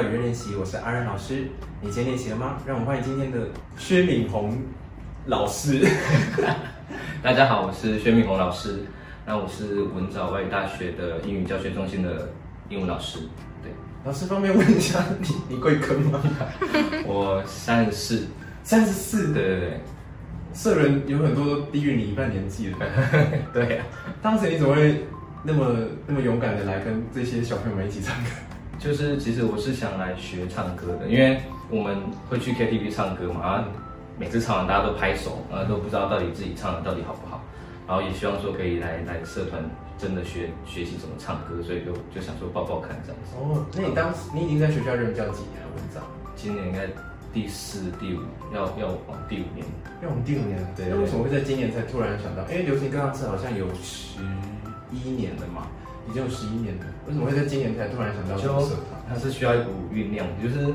到语言练习，我是阿仁老师。你今天练习了吗？让我们欢迎今天的薛敏宏老师。大家好，我是薛敏宏老师。那我是文藻外语大学的英语教学中心的英文老师。对，老师方便问一下你，你贵庚吗？我三十四，三十四。对对对，社人有很多都低于你一半年纪的。对呀。当时你怎么会那么那么勇敢的来跟这些小朋友们一起唱歌？就是其实我是想来学唱歌的，因为我们会去 KTV 唱歌嘛，啊，每次唱完大家都拍手，呃，都不知道到底自己唱的到底好不好，然后也希望说可以来来社团真的学学习怎么唱歌，所以就就想说报报看这样子。哦，那你当时你已经在学校任教几年了？文章今年应该第四、第五，要要往第五年，要往第五年。对，那为什么会在今年才突然想到？因为流行歌唱是好像有十一年了嘛。已经有十一年了，为什么会在今年才突然想到这个社团？它是需要一股酝酿，就是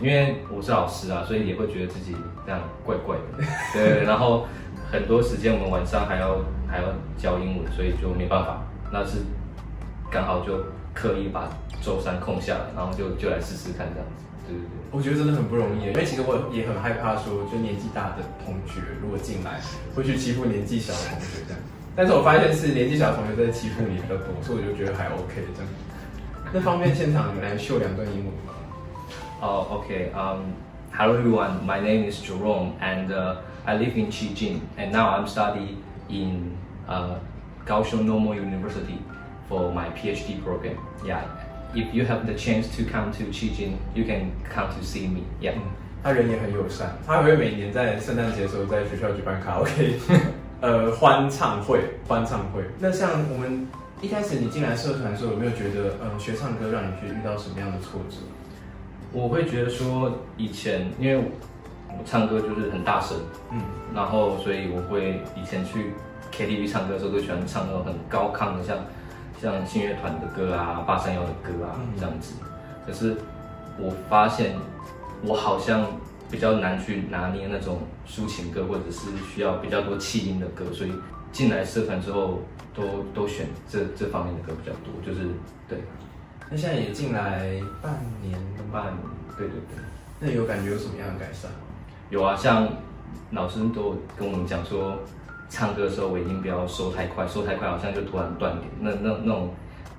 因为我是老师啊，所以也会觉得自己这样怪怪的。对，然后很多时间我们晚上还要还要教英文，所以就没办法。那是刚好就刻意把周三空下来，然后就就来试试看这样子。对对对，我觉得真的很不容易，因为其实我也很害怕说，就年纪大的同学如果进来会去欺负年纪小的同学这样。但是我发现是年纪小的同学在欺负你比较多，所以我就觉得还 OK 这样。那方便现场你来秀两段英文吗？哦、oh,，OK，um, hello everyone, my name is Jerome and uh, I live in Qijing and now I'm studying in uh, Kaohsiung Normal University for my PhD program. Yeah, if you have the chance to come to Qijing, you can come to see me. Yeah. 他人也很友善，他会每年在圣诞节的时候在学校举办卡拉 OK。呃，欢唱会，欢唱会。那像我们一开始你进来社团的时候，有没有觉得，嗯，学唱歌让你去遇到什么样的挫折？我会觉得说，以前因为我唱歌就是很大声，嗯，然后所以我会以前去 KTV 唱歌的时候，都喜欢唱那种很高亢的，像像信乐团的歌啊，八三幺的歌啊这样子。可是我发现，我好像。比较难去拿捏那种抒情歌，或者是需要比较多气音的歌，所以进来社团之后，都都选这这方面的歌比较多。就是对，那现在也进来半年半，对对对。那有感觉有什么样的改善吗？有啊，像老师都跟我们讲说，唱歌的时候尾音不要收太快，收太快好像就突然断点，那那那种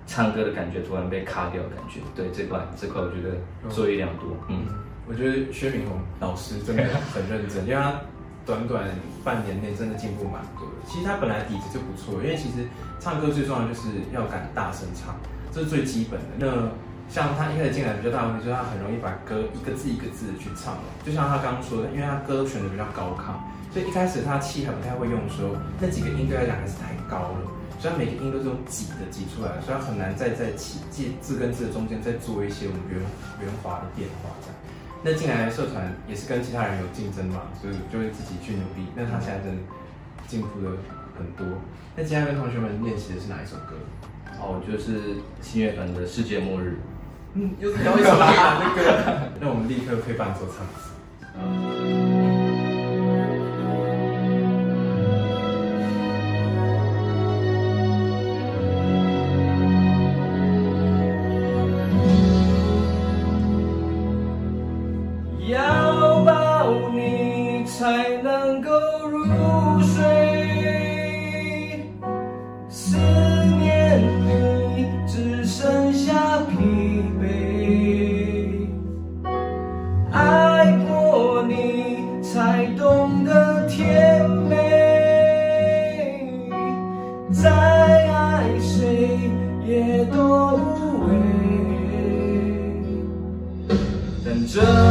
唱歌的感觉突然被卡掉的感觉。对这块这块，我觉得受益良多，嗯。我觉得薛明宏老师真的很认真，因为他短短半年内真的进步蛮多的。其实他本来底子就不错，因为其实唱歌最重要就是要敢大声唱，这是最基本的。那像他一开始进来比较大问题，就是他很容易把歌一个字一个字的去唱了。就像他刚刚说的，因为他歌选的比较高亢，所以一开始他气还不太会用的时候，那几个音对他讲还是太高了，所以他每个音都是用挤的挤出来，所以他很难再在起字字跟字的中间再做一些我们圆圆滑的变化这样。那进来社团也是跟其他人有竞争嘛，所以就会自己去努力。那他现在真的进步了很多。那今天跟同学们练习的是哪一首歌？哦，就是新乐团的《世界末日》。嗯，又是聊一首那个，那我们立刻可以伴奏唱。时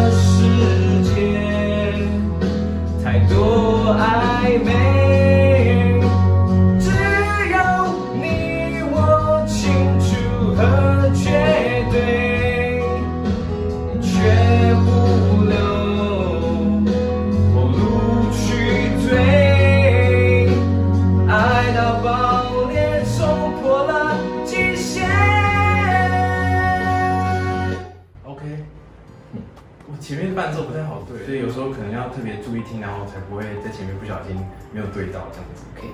特别注意听，然后才不会在前面不小心没有对到这样子。OK，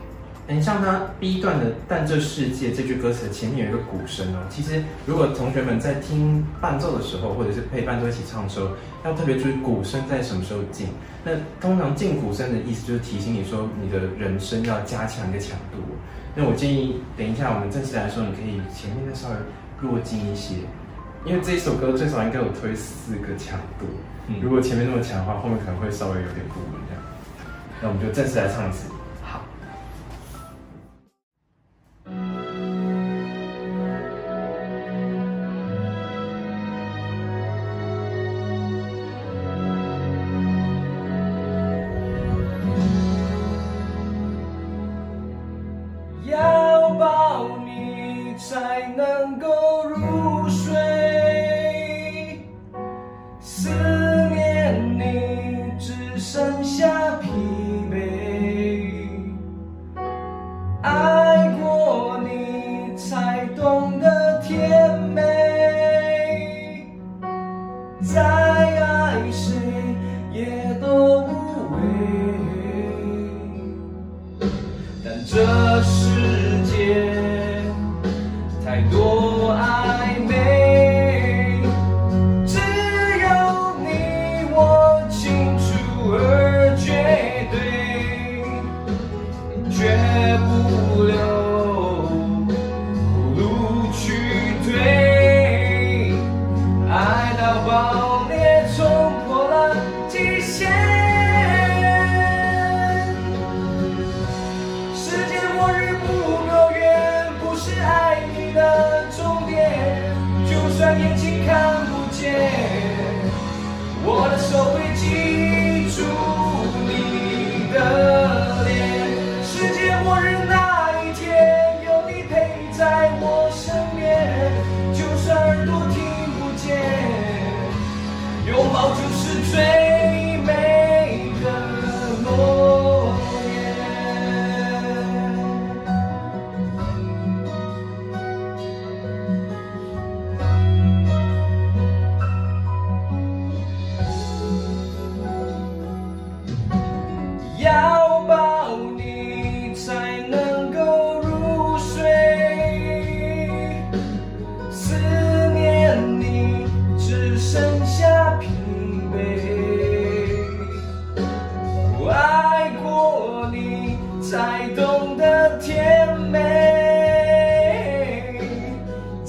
很像他 B 段的“但这世界”这句歌词前面有一个鼓声哦。其实如果同学们在听伴奏的时候，或者是配伴奏一起唱的时候，要特别注意鼓声在什么时候进。那通常进鼓声的意思就是提醒你说你的人声要加强一个强度。那我建议等一下我们正式来说，你可以前面再稍微弱进一些，因为这一首歌最少应该有推四个强度。如果前面那么强的话，后面可能会稍微有点不稳这样。那我们就正式来唱一次。这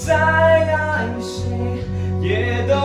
再爱谁也都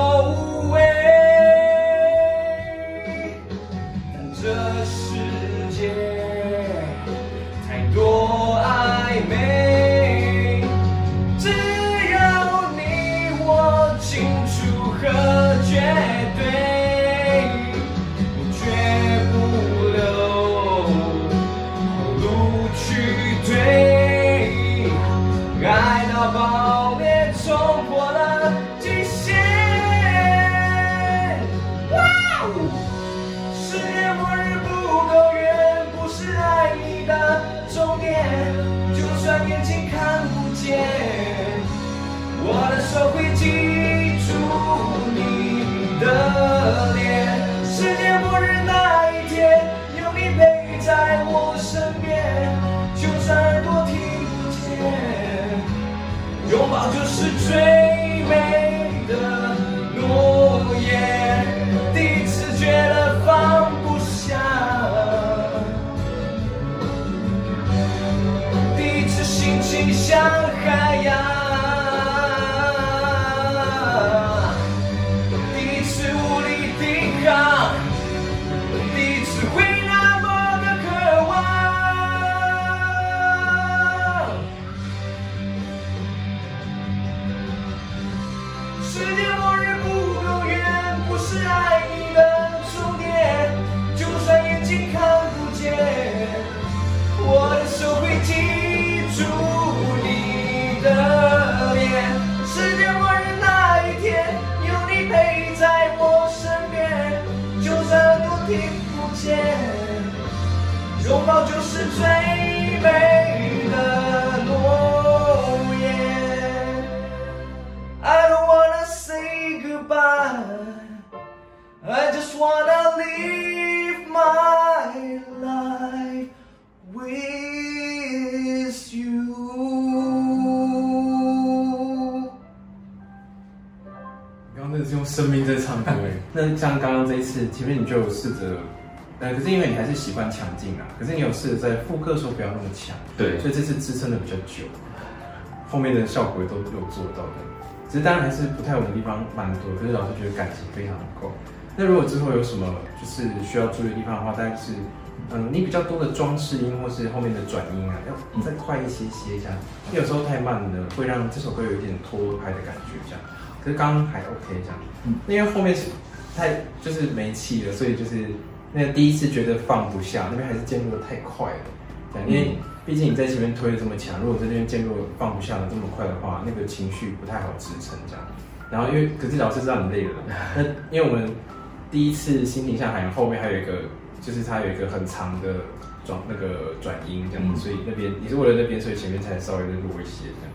心是最美的诺言。I don't wanna say goodbye. I just wanna live my life with you. 刚刚那是用生命在唱歌，那像刚刚这一次，前面你就试着。呃，可是因为你还是习惯强劲啊，可是你有试着在副歌的时候不要那么强，对，所以这次支撑的比较久，后面的效果都有做到的。只是当然还是不太稳的地方蛮多，可是老师觉得感情非常够。那如果之后有什么就是需要注意的地方的话，大概是。嗯，你比较多的装饰音或是后面的转音啊，要再快一些些这样。有时候太慢了，会让这首歌有一点拖拍的感觉这样。可是刚刚还 OK 这样。嗯，因为后面是太就是没气了，所以就是那个第一次觉得放不下，那边还是渐入的太快了。对，因为毕竟你在前面推的这么强，如果这边渐入放不下的这么快的话，那个情绪不太好支撑这样。然后因为可是老师知道你累了，那因为我们第一次心停下海后面还有一个。就是它有一个很长的转那个转音这样，所以那边也是为了那边，所以前面才稍微的弱一些这样。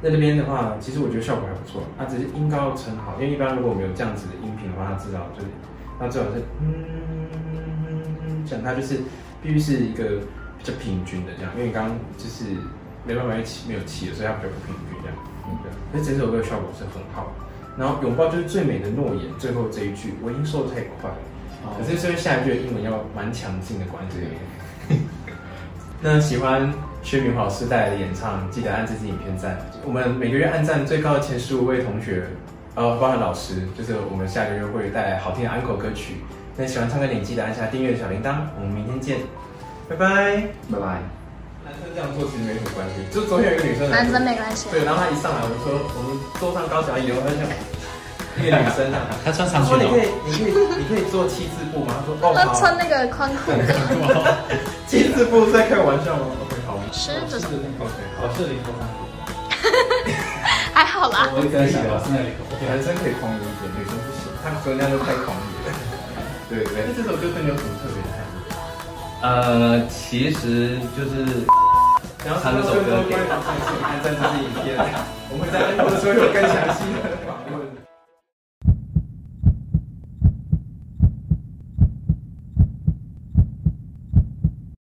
那那边的话，其实我觉得效果还不错，它只是音高要撑好，因为一般如果我们有这样子的音频的话，它至少就是那最好是嗯，讲它就是必须是一个比较平均的这样，因为你刚刚就是没办法气没有气了，所以它比较不平均这样。对，那整首歌效果是很好。然后拥抱就是最美的诺言，最后这一句我已经说的太快了。可是，这边下一句的英文要蛮强劲的关系。那喜欢薛明华老师带来的演唱，记得按这支影片赞。我们每个月按赞最高的前十五位同学，呃，包含老师，就是我们下个月会带来好听的安口歌曲。那喜欢唱歌的，记得按下订阅小铃铛。我们明天见，拜拜，拜拜。男生这样做其实没什么关系，就昨天有一个女生，男生没关系。对，然后他一上来，我们说我们坐上高脚椅，我们就。那个女生啊，她穿长裙。你可以，你可以，你可以做七字步吗？她说哦，她穿那个宽裤。七字步在开玩笑吗？OK，好。狮子。OK，好，是领口 上。还好啦。我跟你讲，男生可以狂野一点，女生不行，他们说那样就太狂野了。对对。那这首歌对你有什么特别的含义？呃，其实就是。唱这首歌给大家看，看这支影片，我们在安播的时候有更详细的。